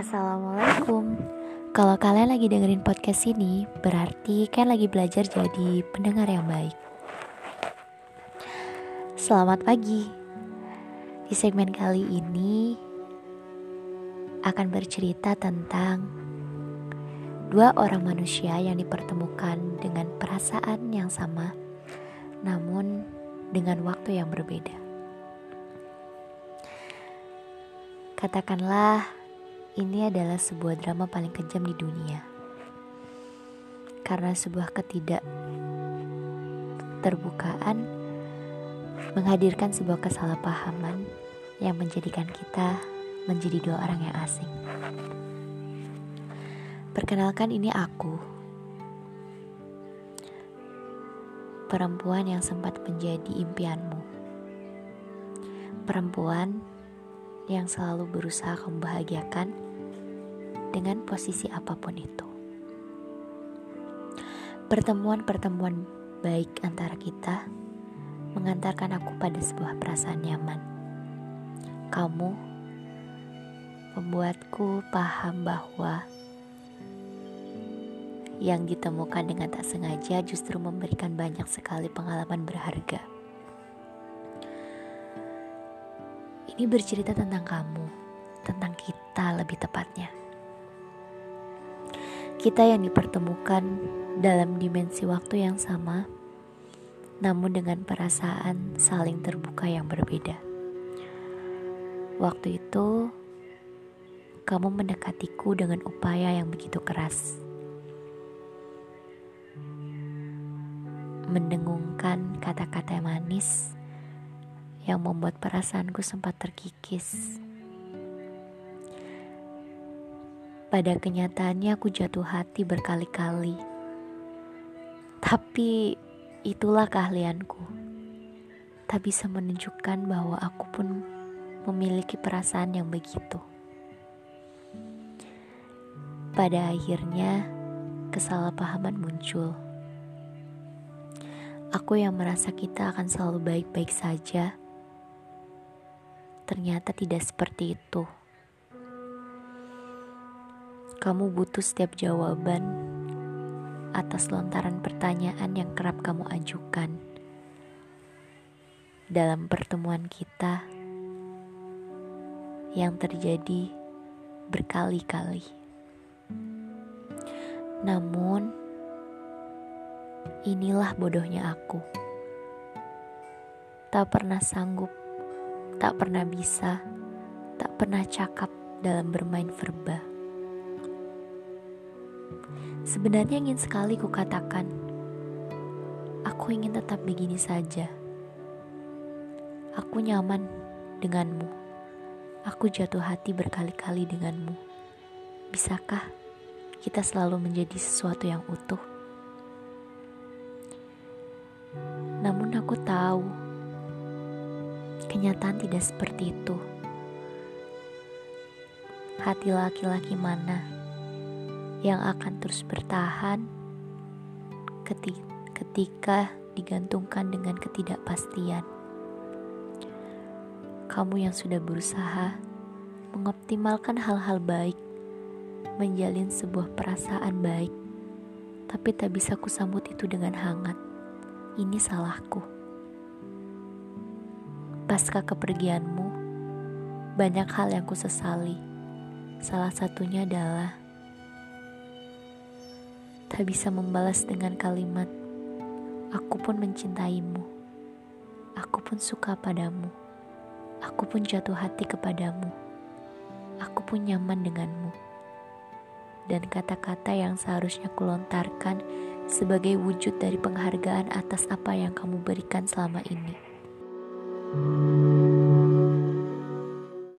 Assalamualaikum. Kalau kalian lagi dengerin podcast ini Berarti kalian lagi belajar jadi pendengar yang baik. Selamat pagi. Di segmen kali ini Akan bercerita tentang Dua orang manusia yang dipertemukan dengan perasaan yang sama Namun dengan waktu yang berbeda. Katakanlah ini adalah sebuah drama paling kejam di dunia. Karena sebuah ketidak terbukaan menghadirkan sebuah kesalahpahaman yang menjadikan kita menjadi dua orang yang asing. Perkenalkan ini aku. Perempuan yang sempat menjadi impianmu. Perempuan yang selalu berusaha membahagiakan dengan posisi apa pun itu. Pertemuan-pertemuan baik antara kita mengantarkan aku pada sebuah perasaan nyaman. Kamu membuatku paham bahwa yang ditemukan dengan tak sengaja justru memberikan banyak sekali pengalaman berharga. Ini bercerita tentang kamu, tentang kita lebih tepatnya. Kita yang dipertemukan dalam dimensi waktu yang sama, namun dengan perasaan saling terbuka yang berbeda. Waktu itu, kamu mendekatiku dengan upaya yang begitu keras. Mendengungkan kata-kata manis yang membuat perasaanku sempat terkikis. Pada kenyataannya aku jatuh hati berkali-kali. Tapi itulah keahlianku. Tak bisa menunjukkan bahwa aku pun memiliki perasaan yang begitu. Pada akhirnya, kesalahpahaman muncul. Aku yang merasa kita akan selalu baik-baik saja, ternyata tidak seperti itu. Kamu butuh setiap jawaban atas lontaran pertanyaan yang kerap kamu ajukan. Dalam pertemuan kita yang terjadi berkali-kali. Namun, inilah bodohnya aku. Tak pernah sanggup tak pernah bisa, tak pernah cakap dalam bermain verba. Sebenarnya ingin sekali kukatakan, aku ingin tetap begini saja. Aku nyaman denganmu. Aku jatuh hati berkali-kali denganmu. Bisakah kita selalu menjadi sesuatu yang utuh? Kenyataan tidak seperti itu. Hati laki-laki mana yang akan terus bertahan ketika digantungkan dengan ketidakpastian? Kamu yang sudah berusaha mengoptimalkan hal-hal baik, menjalin sebuah perasaan baik, tapi tak bisa kusambut itu dengan hangat. Ini salahku. Pasca kepergianmu, banyak hal yang kusesali. Salah satunya adalah tak bisa membalas dengan kalimat "Aku pun mencintaimu, aku pun suka padamu, aku pun jatuh hati kepadamu, aku pun nyaman denganmu." Dan kata-kata yang seharusnya kulontarkan sebagai wujud dari penghargaan atas apa yang kamu berikan selama ini. Thank you.